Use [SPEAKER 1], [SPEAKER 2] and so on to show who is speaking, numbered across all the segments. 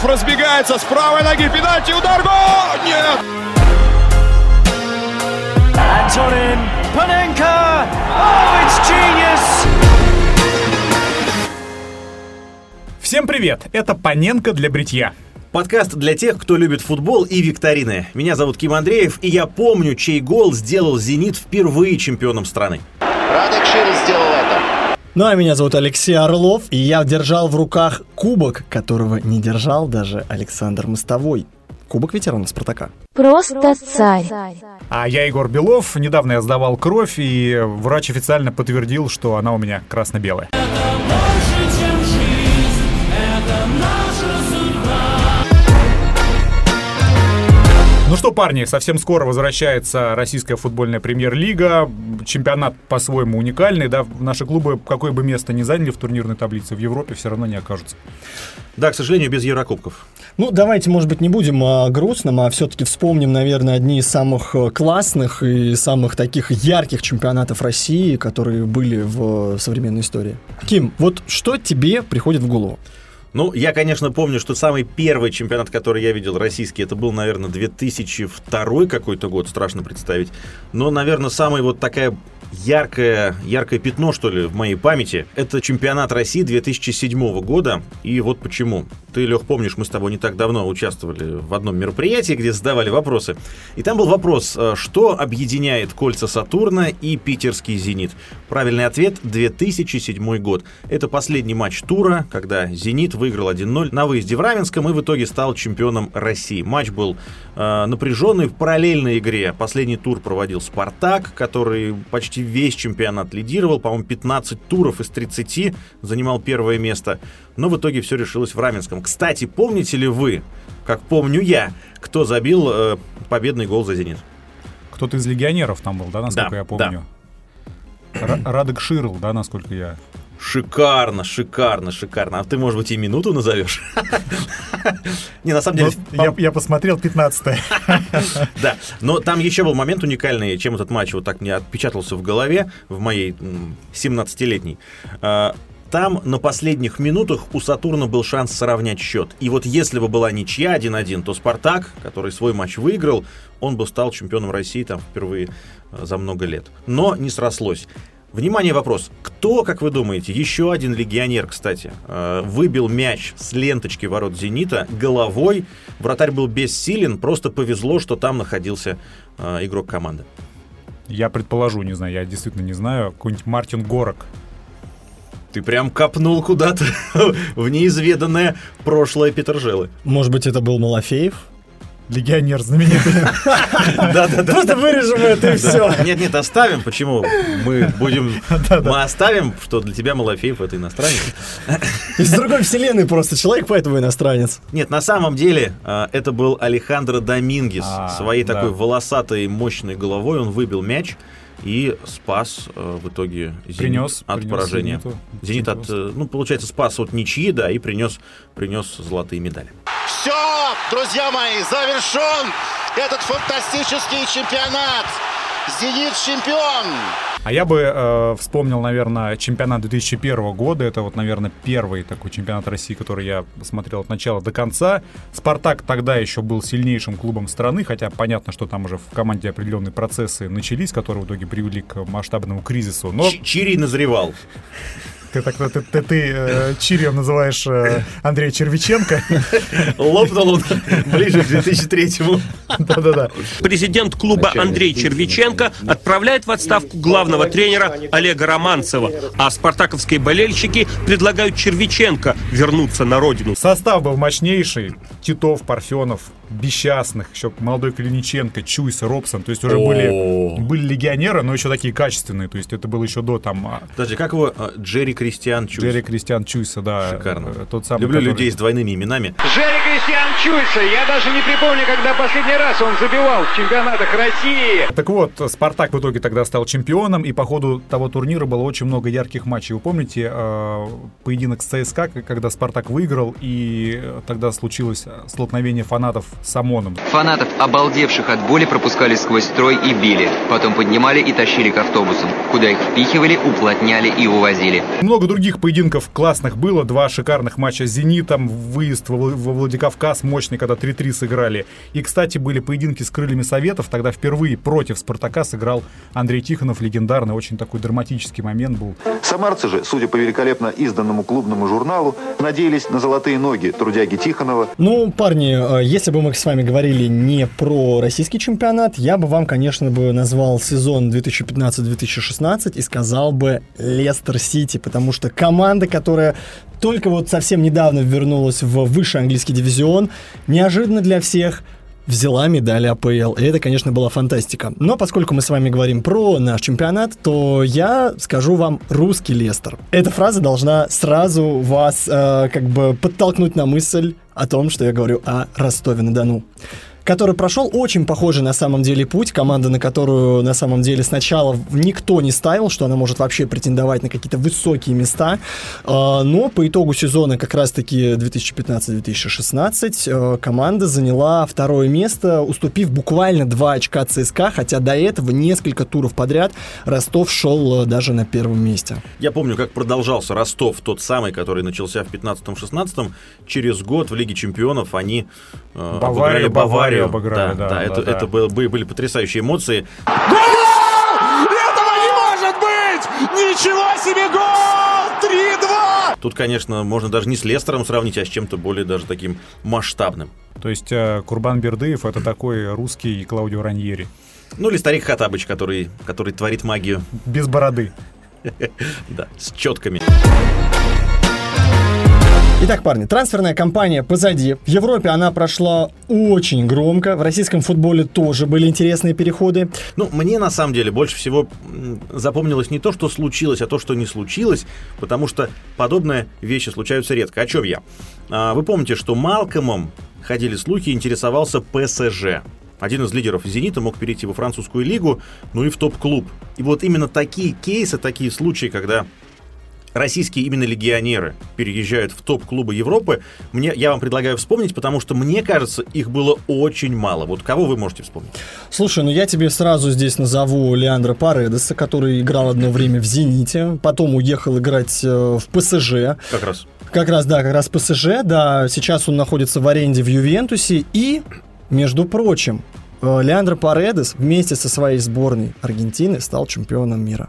[SPEAKER 1] Гуров разбегается с правой ноги. Пенальти, удар, гол! Нет!
[SPEAKER 2] Antonin Panenka. Oh, it's genius.
[SPEAKER 3] Всем привет! Это Паненко для бритья.
[SPEAKER 4] Подкаст для тех, кто любит футбол и викторины. Меня зовут Ким Андреев, и я помню, чей гол сделал «Зенит» впервые чемпионом страны.
[SPEAKER 5] Радек Ширин сделал это.
[SPEAKER 6] Ну а меня зовут Алексей Орлов, и я держал в руках кубок, которого не держал даже Александр Мостовой. Кубок ветерана Спартака.
[SPEAKER 7] Просто царь.
[SPEAKER 3] А я Егор Белов. Недавно я сдавал кровь, и врач официально подтвердил, что она у меня красно-белая. Ну что, парни, совсем скоро возвращается российская футбольная премьер-лига. Чемпионат по-своему уникальный, да. Наши клубы, какое бы место ни заняли в турнирной таблице, в Европе все равно не окажутся.
[SPEAKER 4] Да, к сожалению, без Еврокубков.
[SPEAKER 6] Ну, давайте, может быть, не будем о грустном, а все-таки вспомним, наверное, одни из самых э, классных и самых таких ярких чемпионатов России, которые были в современной истории. Ким, вот что тебе приходит в голову?
[SPEAKER 4] Ну, я, конечно, помню, что самый первый чемпионат, который я видел российский, это был, наверное, 2002 какой-то год, страшно представить. Но, наверное, самый вот такая яркое, яркое пятно, что ли, в моей памяти. Это чемпионат России 2007 года. И вот почему. Ты, Лех, помнишь, мы с тобой не так давно участвовали в одном мероприятии, где задавали вопросы. И там был вопрос, э, что объединяет кольца Сатурна и питерский «Зенит». Правильный ответ – 2007 год. Это последний матч тура, когда «Зенит» выиграл 1-0 на выезде в Раменском и в итоге стал чемпионом России. Матч был э, напряженный в параллельной игре. Последний тур проводил «Спартак», который почти весь чемпионат лидировал, по-моему, 15 туров из 30 занимал первое место. Но в итоге все решилось в Раменском. Кстати, помните ли вы, как помню я, кто забил э, победный гол за «Зенит»?
[SPEAKER 3] Кто-то из легионеров там был, да, насколько
[SPEAKER 4] Да,
[SPEAKER 3] я помню? Ра- Радек Ширл, да, насколько я...
[SPEAKER 4] Шикарно, шикарно, шикарно. А ты, может быть, и минуту назовешь? Не, на самом деле...
[SPEAKER 3] Ну, я, я посмотрел 15
[SPEAKER 4] Да, но там еще был момент уникальный, чем этот матч вот так мне отпечатался в голове, в моей м, 17-летней. А, Там на последних минутах у Сатурна был шанс сравнять счет. И вот если бы была ничья 1-1, то Спартак, который свой матч выиграл, он бы стал чемпионом России там впервые э, за много лет. Но не срослось. Внимание, вопрос. Кто, как вы думаете, еще один легионер, кстати, э, выбил мяч с ленточки ворот «Зенита» головой? Вратарь был бессилен, просто повезло, что там находился э, игрок команды.
[SPEAKER 3] Я предположу, не знаю, я действительно не знаю. Какой-нибудь Мартин Горок.
[SPEAKER 4] Ты прям копнул куда-то в неизведанное прошлое Петержелы.
[SPEAKER 6] Может быть, это был Малафеев?
[SPEAKER 3] Легионер знаменитый.
[SPEAKER 4] Да-да-да.
[SPEAKER 6] Просто вырежем это и все.
[SPEAKER 4] Нет, нет, оставим. Почему? Мы будем... Мы оставим, что для тебя Малафеев это иностранец.
[SPEAKER 6] Из другой вселенной просто человек, поэтому иностранец.
[SPEAKER 4] Нет, на самом деле э, это был Алехандро Домингес.
[SPEAKER 3] А,
[SPEAKER 4] Своей такой волосатой, мощной головой он выбил мяч и спас э, в итоге «Зенит»
[SPEAKER 3] Принес,
[SPEAKER 4] от
[SPEAKER 3] принес
[SPEAKER 4] поражения.
[SPEAKER 3] «Зениту»
[SPEAKER 4] «Зенит» от, э, ну, получается, спас от ничьи, да, и принес, принес золотые медали.
[SPEAKER 5] Все, друзья мои, завершен этот фантастический чемпионат. «Зенит» чемпион.
[SPEAKER 3] А я бы э, вспомнил, наверное, чемпионат 2001 года. Это вот, наверное, первый такой чемпионат России, который я смотрел от начала до конца. «Спартак» тогда еще был сильнейшим клубом страны, хотя понятно, что там уже в команде определенные процессы начались, которые в итоге привели к масштабному кризису. Но
[SPEAKER 4] Ч- Чири назревал.
[SPEAKER 3] Ты так ты, ты, ты, э, Чирием называешь э, Андрея Червиченко.
[SPEAKER 4] Лопнул он ближе к 2003-му.
[SPEAKER 3] Да-да-да.
[SPEAKER 8] Президент клуба Андрей Червиченко отправляет в отставку главного тренера Олега Романцева, а спартаковские болельщики предлагают Червиченко вернуться на родину.
[SPEAKER 3] Состав был мощнейший. Титов, Парфенов, Бесчастных, еще молодой Калиниченко, Чуйс, Робсон. То есть уже были, были легионеры, но еще такие качественные. То есть это было еще до там а,
[SPEAKER 4] Подожди, как его? А, Джерри Кристиан Чуйс.
[SPEAKER 3] Джерри Кристиан Чуйса, да.
[SPEAKER 4] Шикарно.
[SPEAKER 3] э, Тот самый,
[SPEAKER 4] Люблю
[SPEAKER 3] который-
[SPEAKER 4] людей с двойными именами.
[SPEAKER 9] Джерри Кристиан Чуйса. Я даже не припомню, когда последний раз он забивал в чемпионатах России.
[SPEAKER 3] Так вот, Спартак в итоге тогда стал чемпионом, и по ходу того турнира было очень много ярких матчей. Вы помните э, поединок с ЦСКА, когда Спартак выиграл, и э, тогда случилось столкновение фанатов с ОМОНом.
[SPEAKER 7] Фанатов, обалдевших от боли, пропускали сквозь строй и били. Потом поднимали и тащили к автобусам, куда их впихивали, уплотняли и увозили.
[SPEAKER 3] Много других поединков классных было. Два шикарных матча с «Зенитом», выезд во, Владикавказ мощный, когда 3-3 сыграли. И, кстати, были поединки с крыльями Советов. Тогда впервые против «Спартака» сыграл Андрей Тихонов, легендарный, очень такой драматический момент был.
[SPEAKER 10] Самарцы же, судя по великолепно изданному клубному журналу, надеялись на золотые ноги трудяги Тихонова.
[SPEAKER 6] Ну, парни, э, если бы мы с вами говорили не про российский чемпионат, я бы вам, конечно, бы назвал сезон 2015-2016 и сказал бы Лестер Сити, потому что команда, которая только вот совсем недавно вернулась в высший английский дивизион, неожиданно для всех – взяла медаль АПЛ. И это, конечно, была фантастика. Но поскольку мы с вами говорим про наш чемпионат, то я скажу вам русский Лестер. Эта фраза должна сразу вас э, как бы подтолкнуть на мысль о том, что я говорю о Ростове-на-Дону который прошел очень похожий на самом деле путь. Команда, на которую на самом деле сначала никто не ставил, что она может вообще претендовать на какие-то высокие места. А, но по итогу сезона как раз-таки 2015-2016 э, команда заняла второе место, уступив буквально 2 очка ЦСКА, хотя до этого несколько туров подряд Ростов шел э, даже на первом месте.
[SPEAKER 4] Я помню, как продолжался Ростов, тот самый, который начался в 15-16. Через год в Лиге чемпионов они
[SPEAKER 3] э, Баварию, Баварию
[SPEAKER 4] Баварию обыграли, да, да, да, это, да. это было, были потрясающие эмоции.
[SPEAKER 1] Гол! Этого не может быть! Ничего себе гол! 3-2!
[SPEAKER 4] Тут, конечно, можно даже не с Лестером сравнить, а с чем-то более даже таким масштабным.
[SPEAKER 3] То есть э, Курбан Бердыев это такой русский Клаудио Раньери.
[SPEAKER 4] Ну или старик Хатабыч, который, который творит магию.
[SPEAKER 3] Без бороды.
[SPEAKER 4] Да, с четками.
[SPEAKER 6] Итак, парни, трансферная кампания позади. В Европе она прошла очень громко. В российском футболе тоже были интересные переходы.
[SPEAKER 4] Ну, мне на самом деле больше всего запомнилось не то, что случилось, а то, что не случилось, потому что подобные вещи случаются редко. О чем я? А, вы помните, что Малкомом ходили слухи, интересовался ПСЖ. Один из лидеров «Зенита» мог перейти во французскую лигу, ну и в топ-клуб. И вот именно такие кейсы, такие случаи, когда российские именно легионеры переезжают в топ-клубы Европы, мне, я вам предлагаю вспомнить, потому что, мне кажется, их было очень мало. Вот кого вы можете вспомнить?
[SPEAKER 6] Слушай, ну я тебе сразу здесь назову Леандра Паредеса, который играл одно время в «Зените», потом уехал играть э, в ПСЖ.
[SPEAKER 4] Как раз.
[SPEAKER 6] Как раз, да, как раз ПСЖ, да. Сейчас он находится в аренде в Ювентусе. И, между прочим, э, Леандро Паредес вместе со своей сборной Аргентины стал чемпионом мира.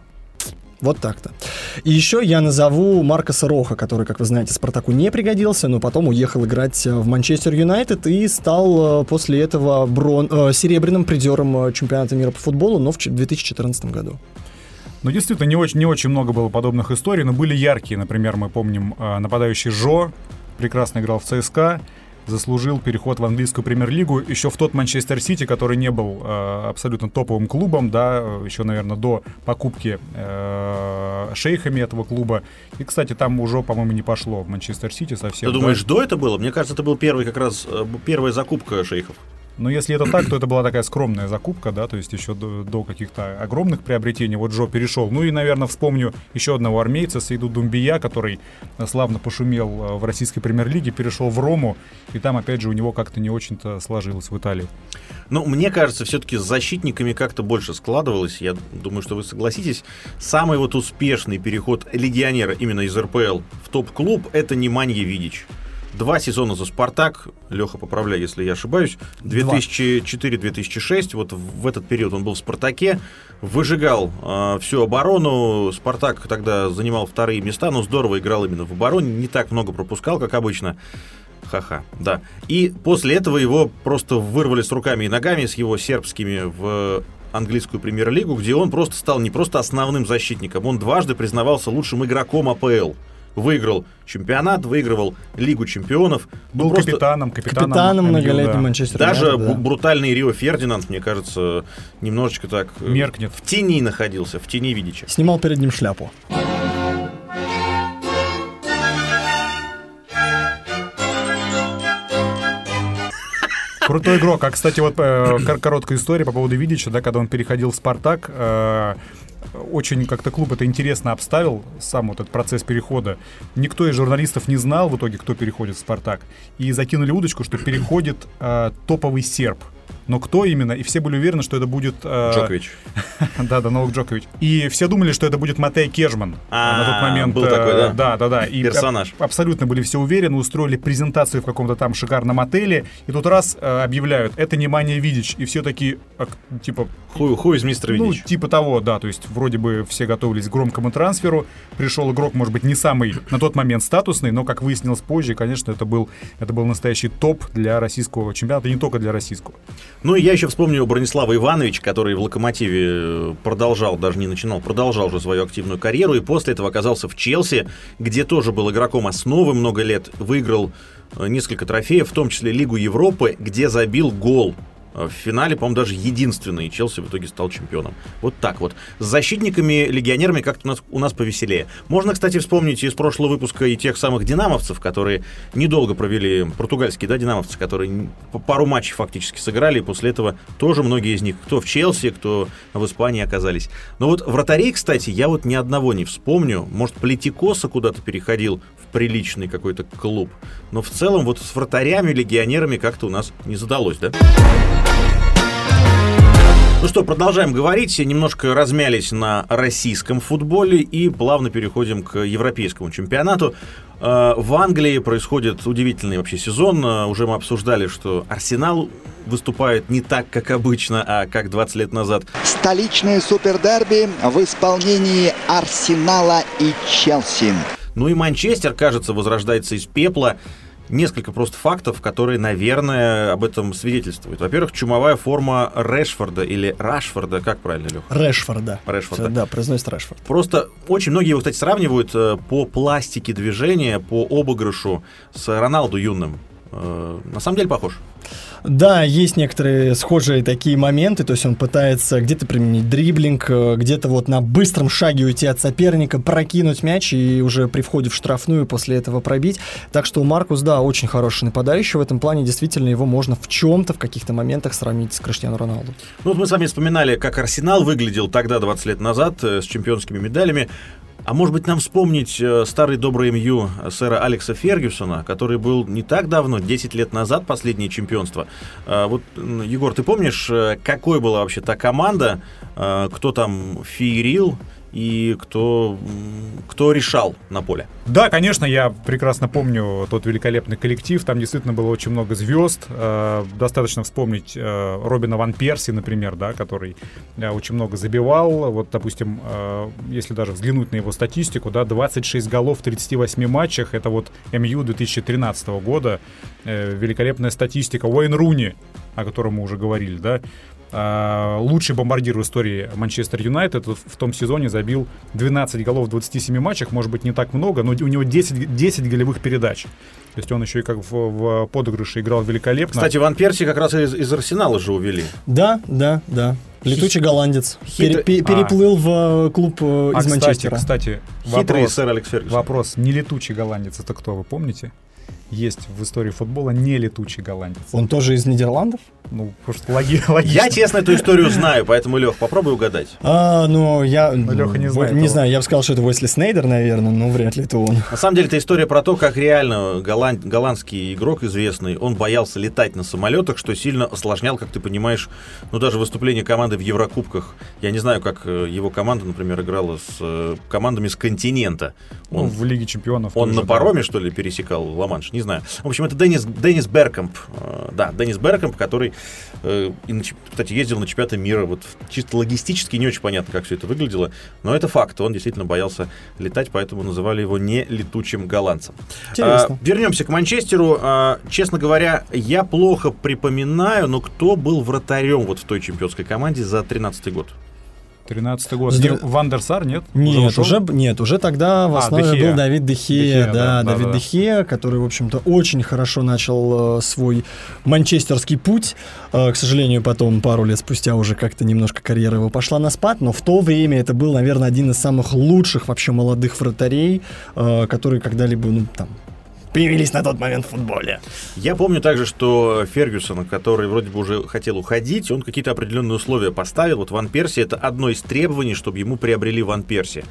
[SPEAKER 6] Вот так-то. И еще я назову Маркоса Роха, который, как вы знаете, Спартаку не пригодился, но потом уехал играть э, в Манчестер Юнайтед и стал э, после этого брон... э, серебряным призером чемпионата мира по футболу, но в 2014 году.
[SPEAKER 3] Ну, действительно, не очень, не очень много было подобных историй, но были яркие. Например, мы помним нападающий Жо, прекрасно играл в ЦСКА, заслужил переход в английскую премьер-лигу еще в тот Манчестер Сити, который не был э, абсолютно топовым клубом, да, еще, наверное, до покупки э, шейхами этого клуба. И, кстати, там уже, по-моему, не пошло в Манчестер Сити совсем.
[SPEAKER 4] Ты думаешь, да? до это было? Мне кажется, это был первый как раз э, первая закупка шейхов.
[SPEAKER 3] Но если это так, то это была такая скромная закупка, да, то есть еще до, до каких-то огромных приобретений. Вот Джо перешел. Ну и, наверное, вспомню еще одного армейца, Сейду Думбия, который славно пошумел э, в российской премьер-лиге, перешел в Рому, и там, опять же, у него как-то не очень-то сложилось в Италии.
[SPEAKER 4] Ну, мне кажется, все-таки с защитниками как-то больше складывалось. Я думаю, что вы согласитесь. Самый вот успешный переход легионера именно из РПЛ в топ-клуб — это не Манье Видич. Два сезона за «Спартак», Леха, поправляй, если я ошибаюсь, 2004-2006, вот в этот период он был в «Спартаке», выжигал э, всю оборону, «Спартак» тогда занимал вторые места, но здорово играл именно в обороне, не так много пропускал, как обычно. Ха-ха, да. И после этого его просто вырвали с руками и ногами, с его сербскими в английскую премьер-лигу, где он просто стал не просто основным защитником, он дважды признавался лучшим игроком АПЛ выиграл чемпионат, выигрывал Лигу чемпионов.
[SPEAKER 3] Был ну, просто... капитаном, капитаном.
[SPEAKER 6] Капитаном многолетним да. Манчестер
[SPEAKER 4] Даже да. брутальный Рио Фердинанд, мне кажется, немножечко так...
[SPEAKER 3] Э, Меркнет.
[SPEAKER 4] В тени находился, в тени Видича.
[SPEAKER 6] Снимал перед ним шляпу.
[SPEAKER 3] Крутой игрок. А, кстати, вот э, короткая история по поводу Видича, да, когда он переходил в «Спартак», э, очень как-то клуб это интересно обставил, сам вот этот процесс перехода. Никто из журналистов не знал в итоге, кто переходит в «Спартак». И закинули удочку, что переходит э, топовый серб но кто именно, и все были уверены, что это будет...
[SPEAKER 4] Э, Джокович.
[SPEAKER 3] да, да, Новак Джокович. И все думали, что это будет Матей Кежман
[SPEAKER 4] а, на тот момент. Был такой, да?
[SPEAKER 3] Да, да, да. И
[SPEAKER 4] Персонаж.
[SPEAKER 3] Абсолютно были все уверены, устроили презентацию в каком-то там шикарном отеле, и тут раз э, объявляют, это не Мания Видич, и все такие, типа...
[SPEAKER 4] Хуй, из мистера
[SPEAKER 3] Ну, типа того, да, то есть вроде бы все готовились к громкому трансферу, пришел игрок, может быть, не самый на тот момент статусный, но, как выяснилось позже, конечно, это был, это был настоящий топ для российского чемпионата, не только для российского.
[SPEAKER 4] Ну и я еще вспомню Бронислава Ивановича, который в «Локомотиве» э, продолжал, даже не начинал, продолжал уже свою активную карьеру, и после этого оказался в Челси, где тоже был игроком основы много лет, выиграл э, несколько трофеев, в том числе Лигу Европы, где забил гол в финале, по-моему, даже единственный, Челси в итоге стал чемпионом. Вот так вот. С защитниками-легионерами как-то у нас, у нас повеселее. Можно, кстати, вспомнить из прошлого выпуска и тех самых динамовцев, которые недолго провели, португальские, да, динамовцы, которые пару матчей фактически сыграли, и после этого тоже многие из них, кто в Челси, кто в Испании оказались. Но вот вратарей, кстати, я вот ни одного не вспомню. Может, Политикоса куда-то переходил в приличный какой-то клуб. Но в целом вот с вратарями, легионерами как-то у нас не задалось, да? Ну что, продолжаем говорить. Немножко размялись на российском футболе и плавно переходим к европейскому чемпионату. Э, в Англии происходит удивительный вообще сезон. Э, уже мы обсуждали, что Арсенал выступает не так, как обычно, а как 20 лет назад.
[SPEAKER 11] Столичное супердерби в исполнении Арсенала и Челси.
[SPEAKER 4] Ну и Манчестер, кажется, возрождается из пепла несколько просто фактов, которые, наверное, об этом свидетельствуют. Во-первых, чумовая форма Решфорда или Рашфорда, как правильно, Лех?
[SPEAKER 6] Решфорда.
[SPEAKER 4] Решфорда.
[SPEAKER 6] Да, произносит Решфорд.
[SPEAKER 4] Просто очень многие его, кстати, сравнивают э, по пластике движения, по обыгрышу с Роналду юным. Э, на самом деле похож.
[SPEAKER 6] Да, есть некоторые схожие такие моменты, то есть он пытается где-то применить дриблинг, э, где-то вот на быстром шаге уйти от соперника, прокинуть мяч и уже при входе в штрафную после этого пробить. Так что Маркус, да, очень хороший нападающий. В этом плане действительно его можно в чем-то, в каких-то моментах сравнить с Криштиану Роналду.
[SPEAKER 4] Ну вот мы с вами вспоминали, как Арсенал выглядел тогда, 20 лет назад, э, с чемпионскими медалями. А может быть нам вспомнить э, старый добрый МЮ сэра Алекса Фергюсона, который был не так давно, 10 лет назад, последнее чемпионство. Э, вот, Егор, ты помнишь, э, какой была вообще та команда, кто там феерил и кто, кто решал на поле.
[SPEAKER 3] Да, конечно, я прекрасно помню тот великолепный коллектив. Там действительно было очень много звезд. Э, достаточно вспомнить э, Робина Ван Перси, например, да, который э, очень много забивал. Вот, допустим, если даже взглянуть на его статистику, да, 26 голов в 38 матчах. Это вот МЮ 2013 года. Великолепная статистика. Уэйн Руни, о котором мы уже говорили, да, лучший бомбардир в истории Манчестер Юнайтед в том сезоне забил 12 голов в 27 матчах, может быть, не так много, но у него 10, 10 голевых передач. То есть он еще и как в, в подыгрыше играл великолепно.
[SPEAKER 4] Кстати, Ван Перси как раз из, из Арсенала же увели.
[SPEAKER 6] Да, да, да. Летучий голландец. Хит... Пере, переплыл а. в э, клуб э, из а, Манчестера.
[SPEAKER 3] Кстати,
[SPEAKER 4] Хитрый вопрос, сэр Алекс Фергюсон.
[SPEAKER 3] Вопрос. Не летучий голландец, это кто, вы помните? есть в истории футбола не летучий голландец.
[SPEAKER 6] Он тоже из Нидерландов?
[SPEAKER 3] Ну, просто логи, логично.
[SPEAKER 4] Я, честно, эту историю знаю, поэтому, Лех, попробуй угадать.
[SPEAKER 6] А, ну, я... Но
[SPEAKER 3] Леха не знает.
[SPEAKER 6] Не знаю, я бы сказал, что это Уэсли Снейдер, наверное, но вряд ли это он.
[SPEAKER 4] На самом деле, это история про то, как реально голланд... голландский игрок известный, он боялся летать на самолетах, что сильно осложнял, как ты понимаешь, ну, даже выступление команды в Еврокубках. Я не знаю, как э, его команда, например, играла с э, командами с континента.
[SPEAKER 3] Ну, он, ну, в Лиге Чемпионов.
[SPEAKER 4] Он на пароме, да. что ли, пересекал Ла-Манш? Не знаю. В общем, это Деннис, Деннис Беркомп. Э, да, Деннис Беркомп, который, э, кстати, ездил на чемпионаты мира. Вот чисто логистически не очень понятно, как все это выглядело. Но это факт. Он действительно боялся летать, поэтому называли его не летучим голландцем.
[SPEAKER 6] Интересно.
[SPEAKER 4] А, вернемся к Манчестеру. А, честно говоря, я плохо припоминаю, но кто был вратарем вот в той чемпионской команде за 13 год?
[SPEAKER 3] 13 год. Сдр... Вандерсар, нет?
[SPEAKER 6] Нет, уже, уже, нет, уже тогда в а, основе а, был Давид Дехе, да, да, Давид да, Дехе, который, в общем-то, очень хорошо начал э, свой манчестерский путь. Э, к сожалению, потом, пару лет спустя, уже как-то немножко карьера его пошла на спад, но в то время это был, наверное, один из самых лучших вообще молодых вратарей, э, который когда-либо, ну, там, появились на тот момент в футболе.
[SPEAKER 4] Я помню также, что Фергюсон, который вроде бы уже хотел уходить, он какие-то определенные условия поставил. Вот Ван Перси это одно из требований, чтобы ему приобрели Ван Перси.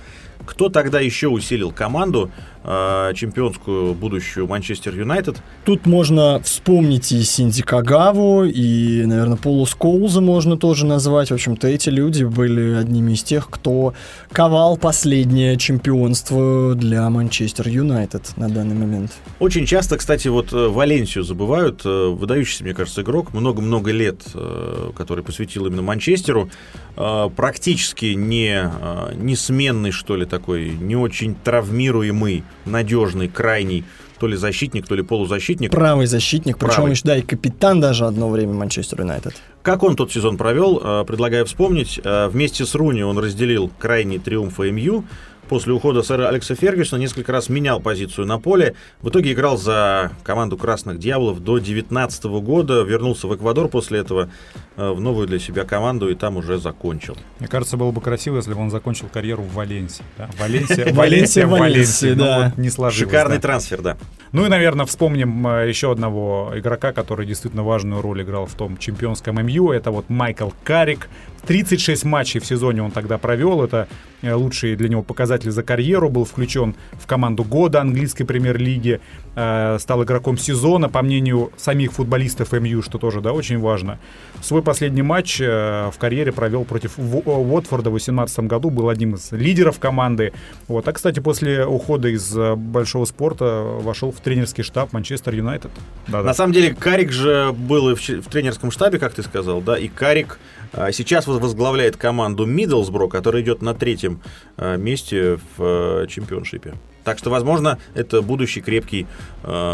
[SPEAKER 4] Кто тогда еще усилил команду э, чемпионскую будущую Манчестер Юнайтед?
[SPEAKER 6] Тут можно вспомнить и Синди Кагаву, и, наверное, Полу Скоуза можно тоже назвать. В общем-то, эти люди были одними из тех, кто ковал последнее чемпионство для Манчестер Юнайтед на данный момент.
[SPEAKER 4] Очень часто, кстати, вот э, Валенсию забывают. Э, выдающийся, мне кажется, игрок. Много-много лет, э, который посвятил именно Манчестеру. Практически не, не сменный, что ли, такой, не очень травмируемый, надежный, крайний то ли защитник, то ли полузащитник.
[SPEAKER 6] Правый защитник, причем еще, да, и капитан даже одно время Манчестер Юнайтед.
[SPEAKER 4] Как он тот сезон провел, предлагаю вспомнить. Вместе с Руни он разделил крайний триумф МЮ после ухода сэра Алекса Фергюсона несколько раз менял позицию на поле. В итоге играл за команду «Красных Дьяволов» до 2019 года, вернулся в Эквадор после этого э, в новую для себя команду и там уже закончил.
[SPEAKER 3] Мне кажется, было бы красиво, если бы он закончил карьеру в Валенсии. Валенсия, Валенсия, Валенсия, ну да. Не сложилось.
[SPEAKER 4] Шикарный трансфер, да.
[SPEAKER 3] Ну и, наверное, вспомним э, еще одного игрока, который действительно важную роль играл в том чемпионском МЮ. Это вот Майкл Карик. 36 матчей в сезоне он тогда провел. Это э, лучший для него показатель за карьеру. Был включен в команду года английской премьер-лиги. Э, стал игроком сезона, по мнению самих футболистов МЮ, что тоже, да, очень важно. Свой последний матч в карьере провел против Уотфорда в 2018 году. Был одним из лидеров команды. Вот. А, кстати, после ухода из большого спорта вошел в тренерский штаб Манчестер Юнайтед.
[SPEAKER 4] На самом деле, Карик же был в, в тренерском штабе, как ты сказал, да, и Карик а, сейчас возглавляет команду Миддлсбро, которая идет на третьем а, месте в а, чемпионшипе. Так что, возможно, это будущий крепкий,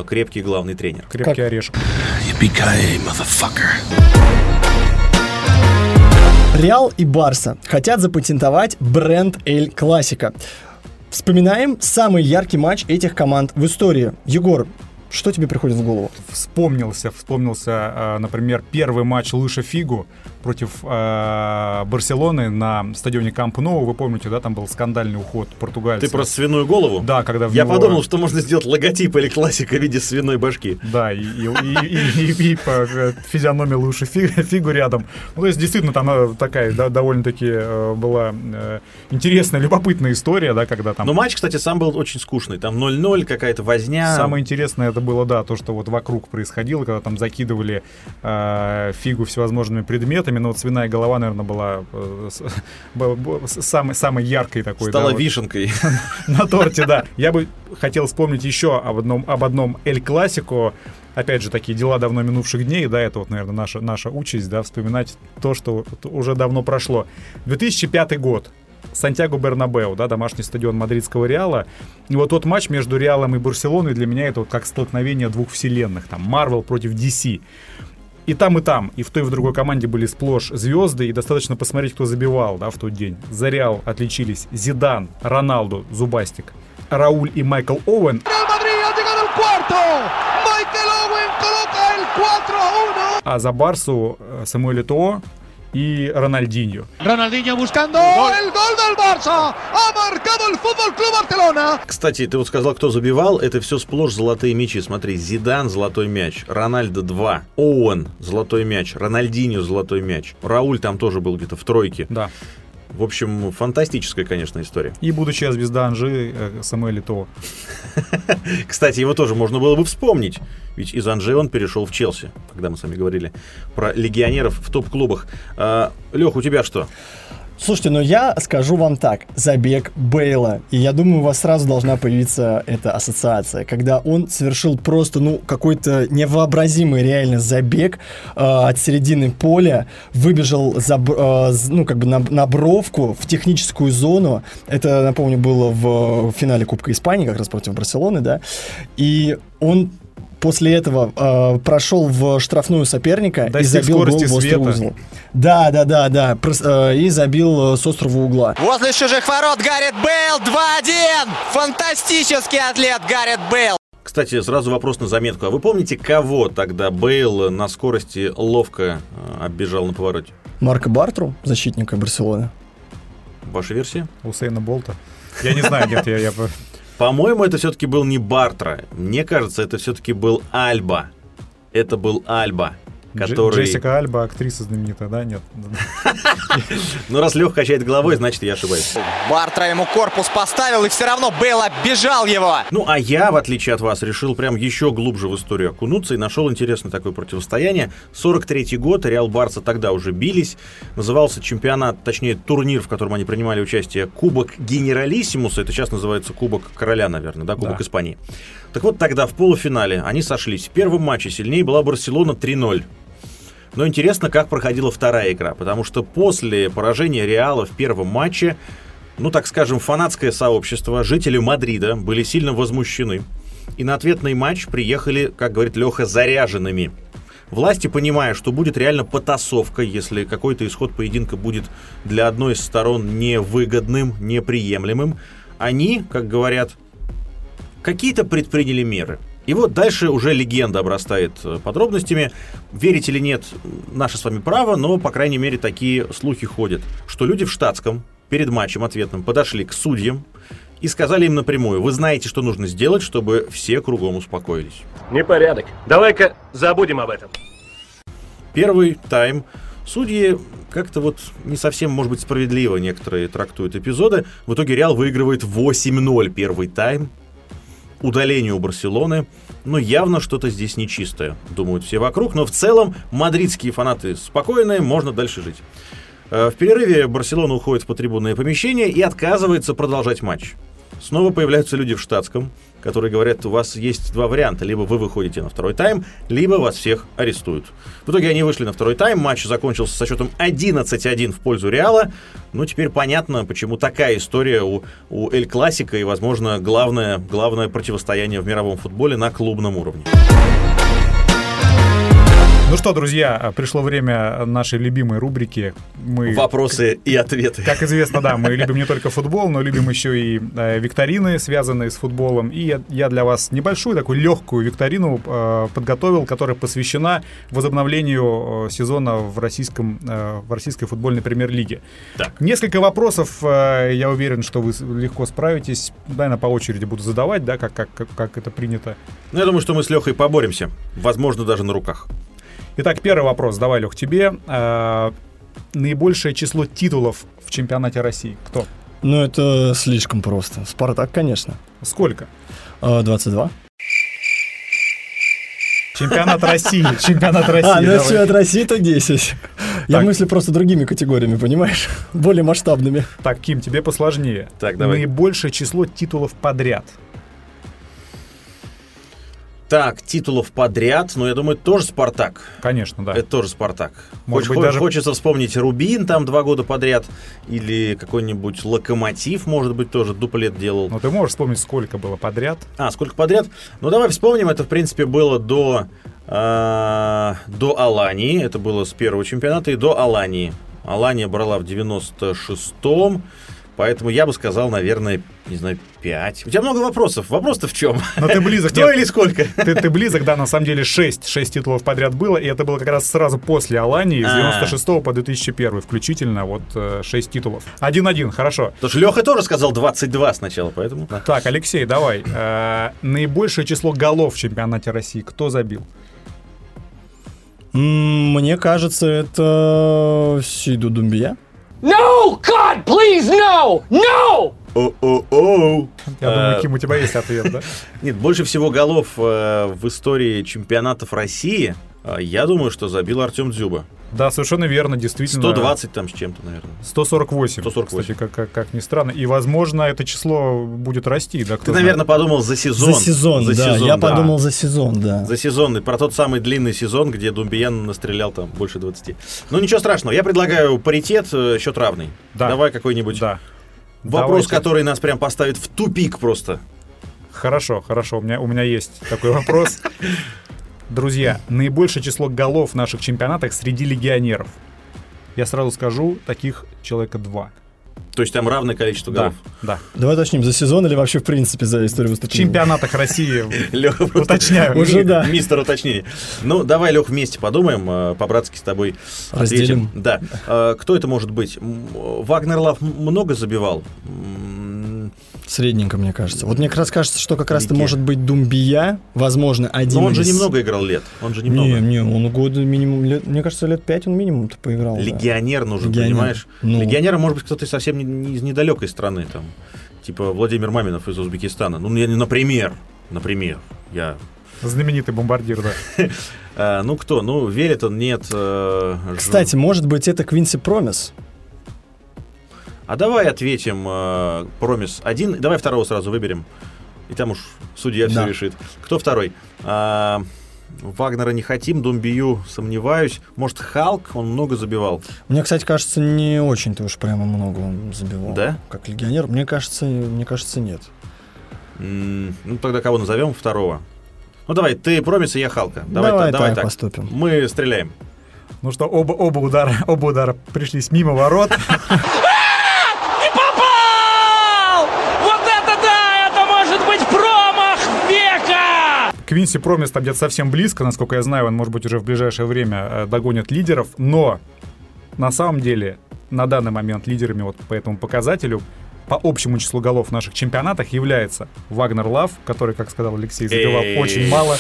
[SPEAKER 4] крепкий главный тренер.
[SPEAKER 3] Крепкий как? орешек.
[SPEAKER 6] Реал и Барса хотят запатентовать бренд Эль Классика. Вспоминаем самый яркий матч этих команд в истории. Егор, что тебе приходит в голову?
[SPEAKER 3] Вспомнился, вспомнился, например, первый матч Лыша Фигу против э, Барселоны на стадионе Камп Ноу. Вы помните, да, там был скандальный уход португальца.
[SPEAKER 4] Ты про свиную голову?
[SPEAKER 3] Да, когда в
[SPEAKER 4] Я
[SPEAKER 3] него...
[SPEAKER 4] подумал, что можно сделать логотип или классика в виде свиной башки.
[SPEAKER 3] Да, и, и, и, и, и по физиономии лучше фигу рядом. Ну, то есть, действительно, там э, такая да, довольно-таки э, была э, интересная, любопытная история, да, когда там...
[SPEAKER 4] Но матч, кстати, сам был очень скучный. Там 0-0, какая-то возня.
[SPEAKER 3] Самое интересное это было, да, то, что вот вокруг происходило, когда там закидывали э, фигу всевозможными предметами, именно вот свиная голова, наверное, была э, самой, самой яркой такой.
[SPEAKER 4] Стала да, вишенкой.
[SPEAKER 3] на торте, да. Я бы хотел вспомнить еще об одном, об одном Эль Классико. Опять же, такие дела давно минувших дней, да, это вот, наверное, наша, наша участь, да, вспоминать то, что уже давно прошло. 2005 год. Сантьяго Бернабеу, да, домашний стадион мадридского Реала. И вот тот матч между Реалом и Барселоной для меня это вот как столкновение двух вселенных. Там Марвел против DC и там, и там, и в той, и в другой команде были сплошь звезды, и достаточно посмотреть, кто забивал, да, в тот день. За Реал отличились Зидан, Роналду, Зубастик, Рауль и Майкл Оуэн. А за Барсу э, Самуэль Тоо и Рональдиньо.
[SPEAKER 1] Рональдиньо buscando el gol del Barça. Ha marcado el Fútbol Club Barcelona.
[SPEAKER 4] Кстати, ты вот сказал, кто забивал. Это все сплошь золотые мячи. Смотри, Зидан золотой мяч, Рональдо 2, Оуэн золотой мяч, Рональдиньо золотой мяч. Рауль там тоже был где-то в тройке.
[SPEAKER 3] Да.
[SPEAKER 4] В общем, фантастическая, конечно, история.
[SPEAKER 3] И будущая звезда Анжи э, Самуэль То.
[SPEAKER 4] Кстати, его тоже можно было бы вспомнить. Ведь из Анжи он перешел в Челси, когда мы с вами говорили про легионеров в топ-клубах. А, Лех, у тебя что?
[SPEAKER 6] Слушайте, но я скажу вам так. Забег Бейла. И я думаю, у вас сразу должна появиться эта ассоциация. Когда он совершил просто, ну, какой-то невообразимый реально забег э, от середины поля, выбежал за, э, ну, как бы на, на бровку в техническую зону. Это, напомню, было в финале Кубка Испании, как раз против Барселоны, да. И он после этого э, прошел в штрафную соперника
[SPEAKER 3] Достиг и забил гол в острый
[SPEAKER 6] угол. Да, да, да, да. Прос, э, и забил э, с острого угла.
[SPEAKER 12] Возле чужих ворот Гаррет Бейл 2-1. Фантастический атлет Гаррет Бейл.
[SPEAKER 4] Кстати, сразу вопрос на заметку. А вы помните, кого тогда Бейл на скорости ловко э, оббежал на повороте?
[SPEAKER 6] Марка Бартру, защитника Барселоны.
[SPEAKER 4] Ваша версия?
[SPEAKER 3] Усейна Болта. Я не знаю, нет, я, я
[SPEAKER 4] По-моему, это все-таки был не Бартра. Мне кажется, это все-таки был Альба. Это был Альба который...
[SPEAKER 3] Джессика Альба, актриса знаменитая, да? Нет.
[SPEAKER 4] Ну, раз Лех качает головой, значит, я ошибаюсь.
[SPEAKER 12] Бартра ему корпус поставил, и все равно Бейл оббежал его.
[SPEAKER 4] Ну, а я, в отличие от вас, решил прям еще глубже в историю окунуться и нашел интересное такое противостояние. 43-й год, Реал Барса тогда уже бились. Назывался чемпионат, точнее, турнир, в котором они принимали участие, Кубок Генералиссимуса. Это сейчас называется Кубок Короля, наверное, да, Кубок да. Испании. Так вот, тогда в полуфинале они сошлись. В первом матче сильнее была Барселона 3-0. Но интересно, как проходила вторая игра, потому что после поражения Реала в первом матче, ну, так скажем, фанатское сообщество, жители Мадрида были сильно возмущены. И на ответный матч приехали, как говорит Леха, заряженными. Власти, понимая, что будет реально потасовка, если какой-то исход поединка будет для одной из сторон невыгодным, неприемлемым, они, как говорят, какие-то предприняли меры. И вот дальше уже легенда обрастает э, подробностями. Верить или нет, наше с вами право, но, по крайней мере, такие слухи ходят, что люди в штатском перед матчем ответным подошли к судьям и сказали им напрямую, вы знаете, что нужно сделать, чтобы все кругом успокоились.
[SPEAKER 13] Непорядок. Давай-ка забудем об этом.
[SPEAKER 4] Первый тайм. Судьи как-то вот не совсем, может быть, справедливо некоторые трактуют эпизоды. В итоге Реал выигрывает 8-0 первый тайм удалению Барселоны. Но явно что-то здесь нечистое, думают все вокруг. Но в целом мадридские фанаты спокойные, можно дальше жить. Э, в перерыве Барселона уходит в потрибунное помещение и отказывается продолжать матч. Снова появляются люди в штатском, которые говорят, у вас есть два варианта. Либо вы выходите на второй тайм, либо вас всех арестуют. В итоге они вышли на второй тайм, матч закончился со счетом 11-1 в пользу Реала. Ну, теперь понятно, почему такая история у, у Эль Классика и, возможно, главное, главное противостояние в мировом футболе на клубном уровне.
[SPEAKER 3] Ну что, друзья, пришло время нашей любимой рубрики.
[SPEAKER 4] Мы, Вопросы и ответы.
[SPEAKER 3] Как известно, да, мы любим не только футбол, но любим еще и э, викторины, связанные с футболом. И я, я для вас небольшую такую легкую викторину э, подготовил, которая посвящена возобновлению э, сезона в, российском, э, в российской футбольной премьер-лиге. Так. Несколько вопросов, э, я уверен, что вы легко справитесь. Наверное, по очереди буду задавать, да, как, как, как, как это принято.
[SPEAKER 4] Ну, я думаю, что мы с Лехой поборемся. Возможно, даже на руках.
[SPEAKER 3] Итак, первый вопрос. Давай, Лех, тебе. Э, наибольшее число титулов в чемпионате России. Кто?
[SPEAKER 6] Ну, это слишком просто. Спартак, конечно.
[SPEAKER 3] Сколько?
[SPEAKER 6] 22.
[SPEAKER 3] Чемпионат России. Чемпионат России.
[SPEAKER 6] А, ну если от России, то 10. Я мыслю просто другими категориями, понимаешь? Более масштабными.
[SPEAKER 3] Так, Ким, тебе посложнее.
[SPEAKER 4] Так, давай.
[SPEAKER 3] Наибольшее число титулов подряд.
[SPEAKER 4] Так, титулов подряд, но я думаю, тоже Спартак.
[SPEAKER 3] Конечно, да.
[SPEAKER 4] Это тоже Спартак.
[SPEAKER 3] Может
[SPEAKER 4] Хоч,
[SPEAKER 3] быть, даже...
[SPEAKER 4] Хочется вспомнить Рубин там два года подряд, или какой-нибудь Локомотив, может быть, тоже дуплет делал.
[SPEAKER 3] Ну, ты можешь вспомнить, сколько было подряд?
[SPEAKER 4] А, сколько подряд? Ну, давай вспомним, это, в принципе, было до, э, до Алании, это было с первого чемпионата, и до Алании. Алания брала в 96-м, Поэтому я бы сказал, наверное, не знаю, 5. У тебя много вопросов. Вопрос-то в чем?
[SPEAKER 3] Но ты близок.
[SPEAKER 4] Кто или сколько?
[SPEAKER 3] Ты, ты близок, да, на самом деле 6. 6 титулов подряд было, и это было как раз сразу после Алании, с 96 а. по 2001 включительно, вот 6 титулов. 1-1, хорошо.
[SPEAKER 4] Потому что Леха тоже сказал 22 сначала, поэтому...
[SPEAKER 3] Так, Алексей, давай. Э, наибольшее число голов в чемпионате России кто забил?
[SPEAKER 6] Мне кажется, это Сиду Думбия.
[SPEAKER 14] No! God, please, no! No!
[SPEAKER 4] О-о-о!
[SPEAKER 3] Я думаю, Ким, у тебя есть ответ, да?
[SPEAKER 4] Нет, больше всего голов э, в истории чемпионатов России, э, я думаю, что забил Артем Дзюба.
[SPEAKER 3] Да, совершенно верно, действительно.
[SPEAKER 4] 120 там с чем-то, наверное.
[SPEAKER 3] 148.
[SPEAKER 4] 148.
[SPEAKER 3] Кстати, как, как, как ни странно. И, возможно, это число будет расти. Да,
[SPEAKER 4] Ты, наверное, знает. подумал за сезон.
[SPEAKER 6] За сезон, за да. Сезон, я да. подумал за сезон, да.
[SPEAKER 4] За сезон. И про тот самый длинный сезон, где Думбиян настрелял там больше 20. Ну, ничего страшного. Я предлагаю паритет, э, счет равный. Да. Давай какой-нибудь да. вопрос, Давайте. который нас прям поставит в тупик просто.
[SPEAKER 3] Хорошо, хорошо. У меня, у меня есть такой вопрос. Друзья, наибольшее число голов в наших чемпионатах среди легионеров. Я сразу скажу, таких человека два.
[SPEAKER 4] То есть там равное количество голов?
[SPEAKER 3] Да.
[SPEAKER 6] Давай уточним, за сезон или вообще в принципе за историю выступления?
[SPEAKER 3] В чемпионатах России.
[SPEAKER 4] Леха,
[SPEAKER 3] уточняю.
[SPEAKER 6] Уже да.
[SPEAKER 4] Мистер уточнение. Ну, давай, Лех, вместе подумаем, э, по-братски с тобой
[SPEAKER 6] Разделим.
[SPEAKER 4] Да. Э, кто это может быть? Вагнер Лав много забивал?
[SPEAKER 6] Средненько, мне кажется. Вот мне как раз кажется, что как раз-то может быть Думбия, возможно, один
[SPEAKER 4] Но он же
[SPEAKER 6] из-
[SPEAKER 4] немного играл лет. Он же немного.
[SPEAKER 6] Не, не, он года минимум, лет- мне кажется, лет пять он минимум-то поиграл. да.
[SPEAKER 4] Легионер нужен,
[SPEAKER 6] Легионер.
[SPEAKER 4] понимаешь?
[SPEAKER 6] Ну.
[SPEAKER 4] Легионера может быть кто-то совсем не, не из недалекой страны, там, типа Владимир Маминов из Узбекистана. Ну, я, не- например, например, я...
[SPEAKER 3] Знаменитый бомбардир, да.
[SPEAKER 4] А, ну, кто? Ну, верит он, нет. э,
[SPEAKER 6] Кстати, может быть, это Квинси Промис?
[SPEAKER 4] А давай ответим э, Промис один. Давай второго сразу выберем. И там уж судья все
[SPEAKER 6] Да.
[SPEAKER 4] решит. Кто второй? А, Вагнера не хотим, Думбию сомневаюсь. Может, Халк? Он много забивал.
[SPEAKER 6] Мне, кстати, кажется, не очень-то уж прямо много он забивал.
[SPEAKER 4] Да?
[SPEAKER 6] Как легионер? Мне кажется, мне кажется, нет.
[SPEAKER 4] М, Ну, тогда кого назовем? Второго. Ну, давай, ты Промис, и я Халка. Давай,
[SPEAKER 6] Давай
[SPEAKER 4] та- давай
[SPEAKER 6] так
[SPEAKER 4] так.
[SPEAKER 6] поступим.
[SPEAKER 4] Мы стреляем.
[SPEAKER 3] Ну что, оба, оба удара, оба удара пришлись мимо ворот.
[SPEAKER 14] Не попал! Вот это да! Это может быть промах века!
[SPEAKER 3] Квинси Промис там где-то совсем близко, насколько я знаю, он, может быть, уже в ближайшее время э, догонит лидеров, но на самом деле на данный момент лидерами вот по этому показателю по общему числу голов в наших чемпионатах является Вагнер Лав, который, как сказал Алексей, забивал очень мало.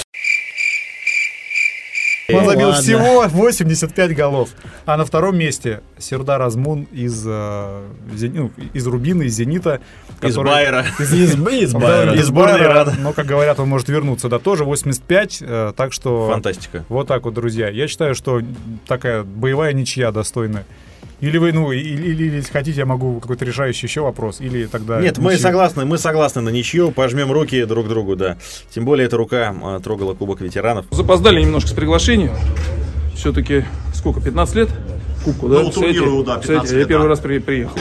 [SPEAKER 3] Он
[SPEAKER 6] Ну
[SPEAKER 3] забил
[SPEAKER 6] ладно.
[SPEAKER 3] всего 85 голов. А на втором месте Сердар Азмун из, э, Зени- ну, из Рубина, из Зенита.
[SPEAKER 4] Из
[SPEAKER 3] который-
[SPEAKER 4] Байера.
[SPEAKER 6] Из, из
[SPEAKER 3] Да,
[SPEAKER 6] Байера.
[SPEAKER 4] Из сборной Ирана.
[SPEAKER 3] Но, как говорят, он может вернуться, да, тоже 85, э, так что...
[SPEAKER 4] Фантастика.
[SPEAKER 3] Вот так вот, друзья. Я считаю, что такая боевая ничья достойная. Или вы, ну, или, или если хотите, я могу какой-то решающий еще вопрос, или тогда...
[SPEAKER 4] Нет, мы
[SPEAKER 3] ничью.
[SPEAKER 4] согласны, мы согласны на ничью, пожмем руки друг другу, да. Тем более эта рука а, трогала Кубок ветеранов.
[SPEAKER 15] Запоздали немножко с приглашением. Все-таки сколько, 15 лет? Кубку, да?
[SPEAKER 4] Ну, турниру, да, 15
[SPEAKER 15] Представляете, Я
[SPEAKER 4] лет,
[SPEAKER 15] первый
[SPEAKER 4] да.
[SPEAKER 15] раз при- приехал.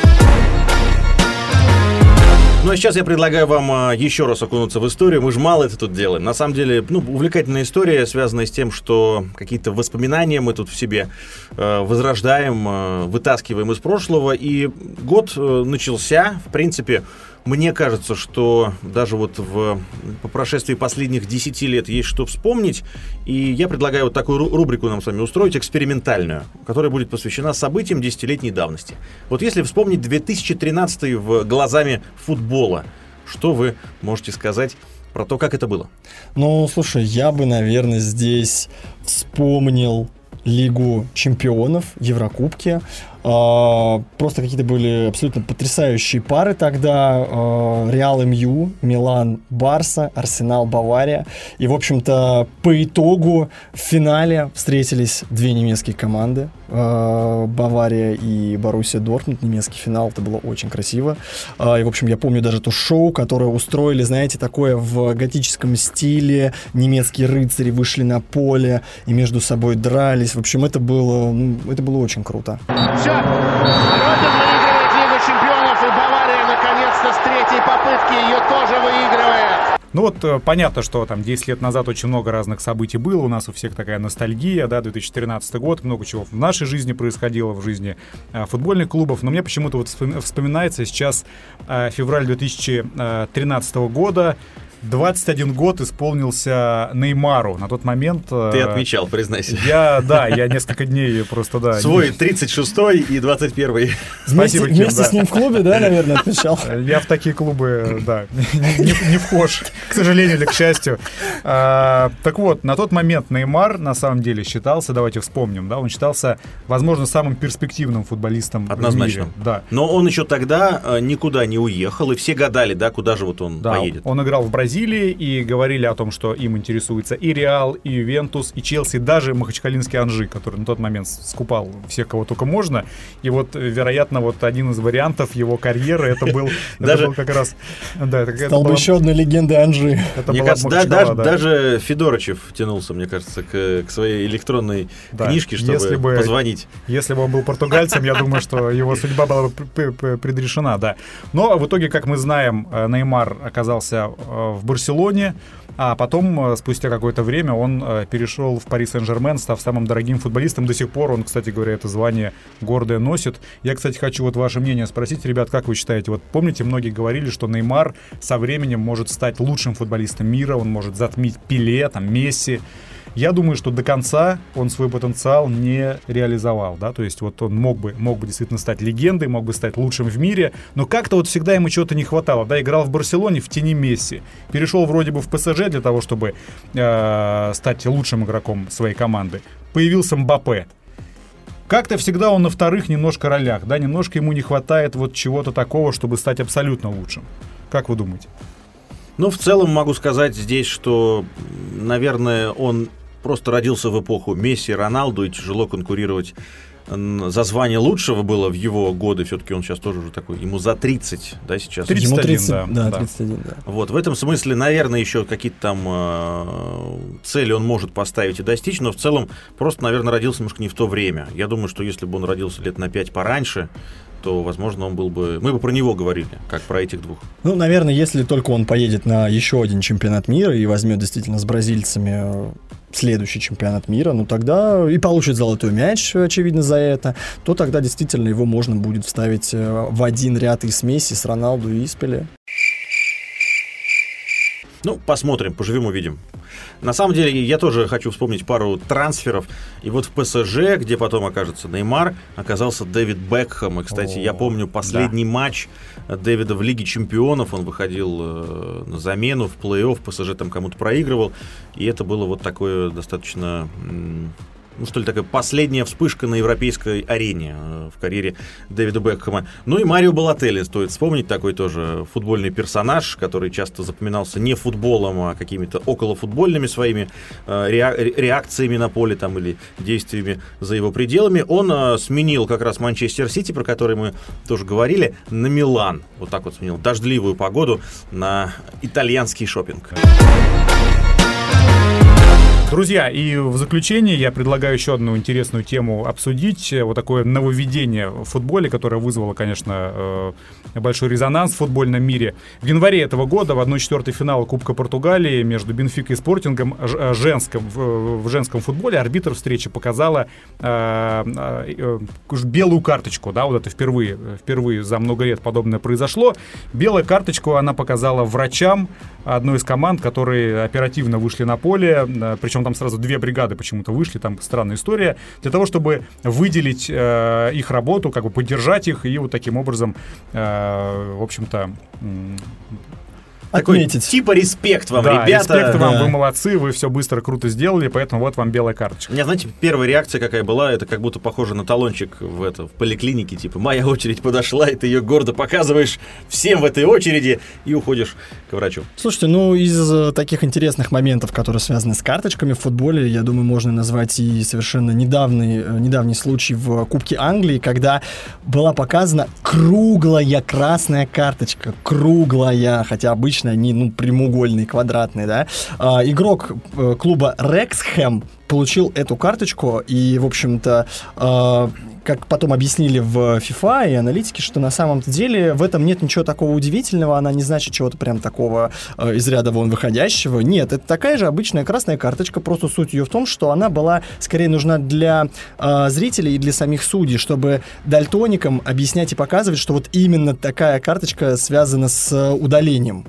[SPEAKER 4] Ну а сейчас я предлагаю вам а, еще раз окунуться в историю. Мы же мало это тут делаем. На самом деле, ну, увлекательная история, связанная с тем, что какие-то воспоминания мы тут в себе э, возрождаем, э, вытаскиваем из прошлого. И год э, начался, в принципе, мне кажется, что даже вот в, по прошествии последних 10 лет есть что вспомнить. И я предлагаю вот такую ру- рубрику нам с вами устроить, экспериментальную, которая будет посвящена событиям десятилетней давности. Вот если вспомнить 2013 в глазами футбола, что вы можете сказать про то, как это было?
[SPEAKER 6] Ну, слушай, я бы, наверное, здесь вспомнил Лигу чемпионов, Еврокубки. А, Просто какие-то были абсолютно потрясающие пары тогда. А, Реал МЮ, Милан, Барса, Арсенал, Бавария. И, в общем-то, по итогу в финале встретились две немецкие команды. А, Бавария и Боруссия Дортмунд. Немецкий финал. Это было очень красиво. И, в общем, я помню даже то шоу, которое устроили, знаете, такое в готическом стиле. Немецкие рыцари вышли на поле и между собой дрались. В общем, это было, ну, это было очень круто.
[SPEAKER 5] Все. Ротен выигрывает Лигу чемпионов, и Бавария наконец-то с третьей попытки ее тоже выигрывает.
[SPEAKER 3] Ну вот э, понятно, что там 10 лет назад очень много разных событий было, у нас у всех такая ностальгия, да, 2013 год, много чего в нашей жизни происходило, в жизни э, футбольных клубов, но мне почему-то вот вспом- вспоминается сейчас э, февраль 2013 года, 21 год исполнился Неймару. На тот момент... э,
[SPEAKER 4] Ты отмечал, признайся.
[SPEAKER 3] Я, да, я несколько дней просто, да.
[SPEAKER 4] Свой
[SPEAKER 3] не-
[SPEAKER 4] 36-й и 21-й.
[SPEAKER 6] Вместе,
[SPEAKER 3] Спасибо, Ким,
[SPEAKER 6] вместе
[SPEAKER 3] да.
[SPEAKER 6] с ним в клубе, да, наверное, отмечал?
[SPEAKER 3] Я в такие клубы, да, не, не- не вхож, к сожалению или к счастью. А, так вот, на тот момент Неймар на самом деле считался, давайте вспомним, да, он считался, возможно, самым перспективным футболистом
[SPEAKER 4] Однозначно.
[SPEAKER 3] в мире. Да.
[SPEAKER 4] Но он еще тогда э, никуда не уехал, и все гадали, да, куда же вот он
[SPEAKER 3] Да,
[SPEAKER 4] поедет.
[SPEAKER 3] он играл в Бразилии и говорили о том, что им интересуется и Реал, и Ювентус, и Челси, даже Махачкалинский Анжи, который на тот момент скупал всех, кого только можно. И вот, э, вероятно, вот один из вариантов его карьеры это был,
[SPEAKER 4] Даже-
[SPEAKER 3] как раз... Да, это,
[SPEAKER 6] Стал бы еще одной легендой Анжи.
[SPEAKER 3] это
[SPEAKER 4] Мне
[SPEAKER 3] была
[SPEAKER 4] кажется, да-
[SPEAKER 3] Махачкала,
[SPEAKER 4] даже,
[SPEAKER 3] да.
[SPEAKER 4] даже Федорычев тянулся, мне кажется, к, к своей электронной
[SPEAKER 3] Да,
[SPEAKER 4] книжке, чтобы
[SPEAKER 3] если бы-
[SPEAKER 4] позвонить.
[SPEAKER 3] Если бы он был португальцем, я думаю, что его судьба была бы пр- пр- предрешена, да. Но в итоге, как мы знаем, э, Неймар оказался э, в Барселоне, а потом, э, спустя какое-то время, он э, перешел в Пари Сен-Жермен, став самым дорогим футболистом. До сих пор он, кстати говоря, это звание гордое носит. Я, кстати, хочу вот ваше мнение спросить, ребят, как вы считаете? Вот помните, многие говорили, что Неймар со временем может стать лучшим футболистом мира, он может затмить Пеле, там, Месси. Я думаю, что до конца он свой потенциал не реализовал, да, то есть вот он мог бы, мог бы действительно стать легендой, мог бы стать лучшим в мире, но как-то вот всегда ему чего-то не хватало, да, играл в Барселоне в тени Месси, перешел вроде бы в ПСЖ для того, чтобы э, стать лучшим игроком своей команды, появился Мбаппе, как-то всегда он на вторых немножко ролях, да, немножко ему не хватает вот чего-то такого, чтобы стать абсолютно лучшим. Как вы думаете?
[SPEAKER 4] Ну, в целом могу сказать здесь, что, наверное, он просто родился в эпоху Месси, Роналду, и тяжело конкурировать за звание лучшего было в его годы, все-таки он сейчас тоже уже такой, ему за 30, да, сейчас?
[SPEAKER 6] 31, ему 30, да, да, 31, да.
[SPEAKER 4] Вот, в этом смысле, наверное, еще какие-то там э, цели он может поставить и достичь, но в целом просто, наверное, родился немножко не в то время. Я думаю, что если бы он родился лет на 5 пораньше, то, возможно, он был бы... Мы бы про него говорили, как про этих двух.
[SPEAKER 6] Ну, наверное, если только он поедет на еще один чемпионат мира и возьмет действительно с бразильцами следующий чемпионат мира, ну тогда и получит золотой мяч, очевидно, за это, то тогда действительно его можно будет вставить э, в один ряд и с Месси, с Роналду и с.
[SPEAKER 4] Ну, посмотрим, поживем, увидим. На самом деле, я тоже хочу вспомнить пару трансферов. И вот в ПСЖ, где потом окажется Неймар, оказался Дэвид Бекхэм. И, кстати, О, я помню последний да. матч Дэвида в Лиге Чемпионов. Он выходил э, на замену в плей-офф. ПСЖ там кому-то проигрывал. И это было вот такое достаточно ну что ли, такая последняя вспышка на европейской арене э, в карьере Дэвида Бекхэма. Ну и Марио Балотелли стоит вспомнить, такой тоже футбольный персонаж, который часто запоминался не футболом, а какими-то околофутбольными своими э, реакциями на поле там или действиями за его пределами. Он э, сменил как раз Манчестер Сити, про который мы тоже говорили, на Милан. Вот так вот сменил дождливую погоду на итальянский шопинг.
[SPEAKER 3] Друзья, и в заключение я предлагаю еще одну интересную тему обсудить. Вот такое нововведение в футболе, которое вызвало, конечно, э, большой резонанс в футбольном мире. В январе этого года в 1-4 финала Кубка Португалии между Бенфикой и Спортингом э, женском, в женском футболе арбитр встречи показала э, э, белую карточку. Да, вот это впервые, впервые за много лет подобное произошло. Белую карточку она показала врачам одной из команд, которые оперативно вышли на поле, причем причем там сразу две бригады почему-то вышли, там странная история, для того, чтобы выделить э, их работу, как бы поддержать их и вот таким образом, э, в общем-то,
[SPEAKER 4] такой, отметить. Типа респект вам, да, ребята.
[SPEAKER 3] респект вам, да. вы молодцы, вы все быстро, круто сделали, поэтому вот вам белая карточка.
[SPEAKER 4] У меня, знаете, первая реакция какая была, это как будто похоже на талончик в, это, в поликлинике, типа, моя очередь подошла, и ты ее гордо показываешь всем в этой очереди и уходишь к врачу.
[SPEAKER 6] Слушайте, ну, из э, таких интересных моментов, которые связаны с карточками в футболе, я думаю, можно назвать и совершенно недавний, э, недавний случай в Кубке Англии, когда была показана круглая красная карточка, круглая, хотя обычно обычно они, ну, прямоугольные, квадратные, да. А, игрок э, клуба Рексхэм получил эту карточку, и, в общем-то, э, как потом объяснили в FIFA и аналитики, что на самом деле в этом нет ничего такого удивительного, она не значит чего-то прям такого э, из ряда вон выходящего. Нет, это такая же обычная красная карточка, просто суть ее в том, что она была скорее нужна для э, зрителей и для самих судей, чтобы дальтоникам объяснять и показывать, что вот именно такая карточка связана с удалением.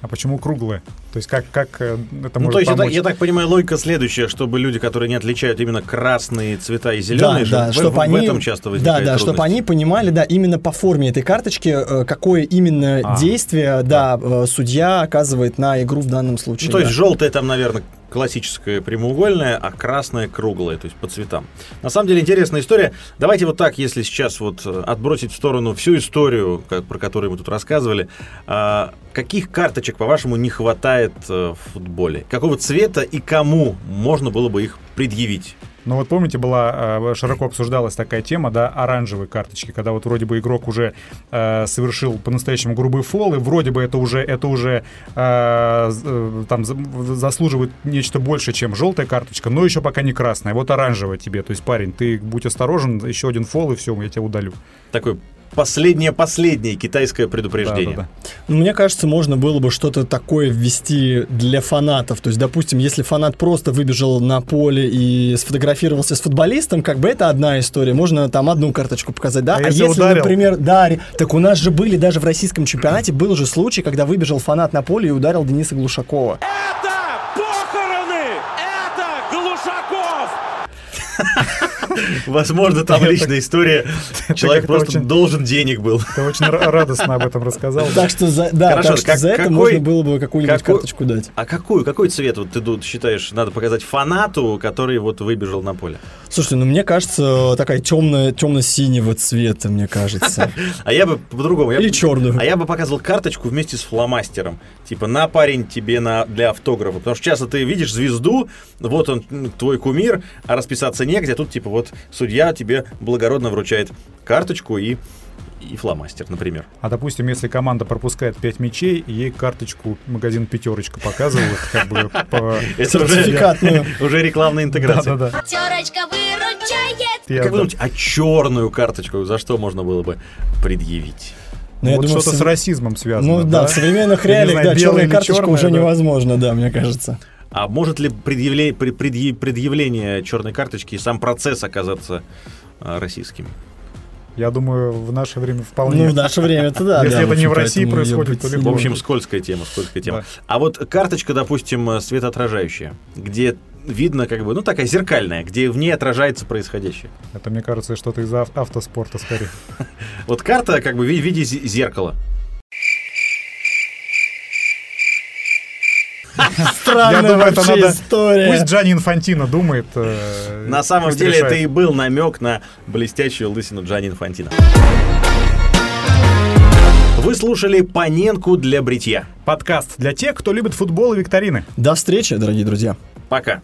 [SPEAKER 3] А почему круглые? То есть как, как э, это
[SPEAKER 4] ну,
[SPEAKER 3] может
[SPEAKER 4] то есть
[SPEAKER 3] помочь?
[SPEAKER 4] Я, я так понимаю, логика следующая, чтобы люди, которые не отличают именно красные цвета и зеленые, да, да, чтобы в, они, в этом часто возникает
[SPEAKER 6] Да, да, чтобы они понимали, да, именно по форме этой карточки, э, какое именно а, действие, да, да, э, судья оказывает на игру в данном случае.
[SPEAKER 4] Ну, то
[SPEAKER 6] да.
[SPEAKER 4] есть желтая там, наверное, классическая прямоугольная, а красная круглая, то есть по цветам. На самом деле интересная история. Давайте вот так, если сейчас вот э, отбросить в сторону всю историю, как, про которую мы тут рассказывали, а, каких карточек, по-вашему, не хватает э, в футболе? Какого цвета и кому можно было бы их предъявить?
[SPEAKER 3] Ну вот помните, была э, широко обсуждалась такая тема, да, оранжевые карточки, когда вот вроде бы игрок уже э, совершил по-настоящему грубый фол, и вроде бы это уже, это уже э, э там заслуживает нечто больше, чем желтая карточка, но еще пока не красная. Вот оранжевая тебе, то есть парень, ты будь осторожен, еще один фол и все, я тебя удалю.
[SPEAKER 4] Такой последнее-последнее китайское предупреждение. Да, да,
[SPEAKER 6] да. Ну, мне кажется, можно было бы что-то такое ввести для фанатов. То есть, допустим, если фанат просто выбежал на поле и сфотографировался с футболистом, как бы это одна история. Можно там одну карточку показать, да?
[SPEAKER 3] А, а если, если
[SPEAKER 6] например, да, так у нас же были даже в российском чемпионате был же случай, когда выбежал фанат на поле и ударил Дениса Глушакова.
[SPEAKER 8] Это похороны! Это
[SPEAKER 4] Возможно, там личная история. Человек просто должен денег был.
[SPEAKER 3] Ты очень ра- радостно об этом рассказал.
[SPEAKER 6] Так что за, это
[SPEAKER 4] какой-
[SPEAKER 6] можно было бы какую-нибудь карточку дать.
[SPEAKER 4] А какую, какой цвет вот ты тут считаешь надо показать фанату, который вот выбежал на поле?
[SPEAKER 6] Слушайте, ну мне кажется, такая темная, темно-синего цвета, мне кажется.
[SPEAKER 4] А я бы по-другому.
[SPEAKER 6] Или черную.
[SPEAKER 4] А я бы показывал карточку вместе с фломастером. Типа, на парень тебе на, для автографа. Потому что часто ты видишь звезду, вот он, твой кумир, а расписаться негде. А тут, типа, вот судья тебе благородно вручает карточку и, и фломастер, например.
[SPEAKER 3] А допустим, если команда пропускает 5 мячей, ей карточку магазин пятерочка показывают, как бы по...
[SPEAKER 4] Это уже, рекламная интеграция.
[SPEAKER 16] Пятерочка выручает.
[SPEAKER 3] Я
[SPEAKER 4] Как вы
[SPEAKER 3] да.
[SPEAKER 4] думаете, а черную карточку за что можно было бы предъявить?
[SPEAKER 6] Ну,
[SPEAKER 3] вот что-то с расизмом связано.
[SPEAKER 6] Ну да, в современных реалиях,
[SPEAKER 3] знаю,
[SPEAKER 6] да, черная карточка уже
[SPEAKER 3] да.
[SPEAKER 6] невозможно, да, мне кажется.
[SPEAKER 4] А может ли предъявле- при- предъя- предъявление черной карточки и сам процесс оказаться а, российским?
[SPEAKER 3] Я думаю, в наше время вполне.
[SPEAKER 6] Ну, в наше время это да.
[SPEAKER 3] Если
[SPEAKER 6] да,
[SPEAKER 3] это не в России происходит, то
[SPEAKER 4] В общем, скользкая тема, скользкая тема.
[SPEAKER 3] Да.
[SPEAKER 4] А вот карточка, допустим, светоотражающая, где видно как бы, ну такая зеркальная, где в ней отражается происходящее.
[SPEAKER 3] Это, мне кажется, что-то из ав- автоспорта скорее.
[SPEAKER 4] Вот карта как бы в ви- в виде зе- зеркала.
[SPEAKER 6] Странная
[SPEAKER 3] Я думаю, это
[SPEAKER 6] вообще
[SPEAKER 3] надо-
[SPEAKER 6] история.
[SPEAKER 3] Пусть Джани Инфантино думает. э,
[SPEAKER 4] На самом деле
[SPEAKER 3] решает.
[SPEAKER 4] это и был намек на блестящую лысину Джани Инфантино. Вы слушали Паненку для бритья.
[SPEAKER 3] Подкаст для тех, кто любит футбол и викторины.
[SPEAKER 6] До встречи, дорогие друзья.
[SPEAKER 4] Пока.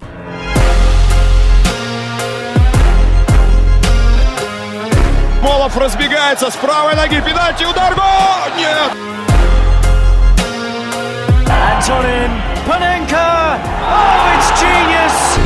[SPEAKER 1] Молов разбегается с правой ноги. Пенальти, удар, гол! Нет!
[SPEAKER 2] Antonin Panenka! Oh, it's genius!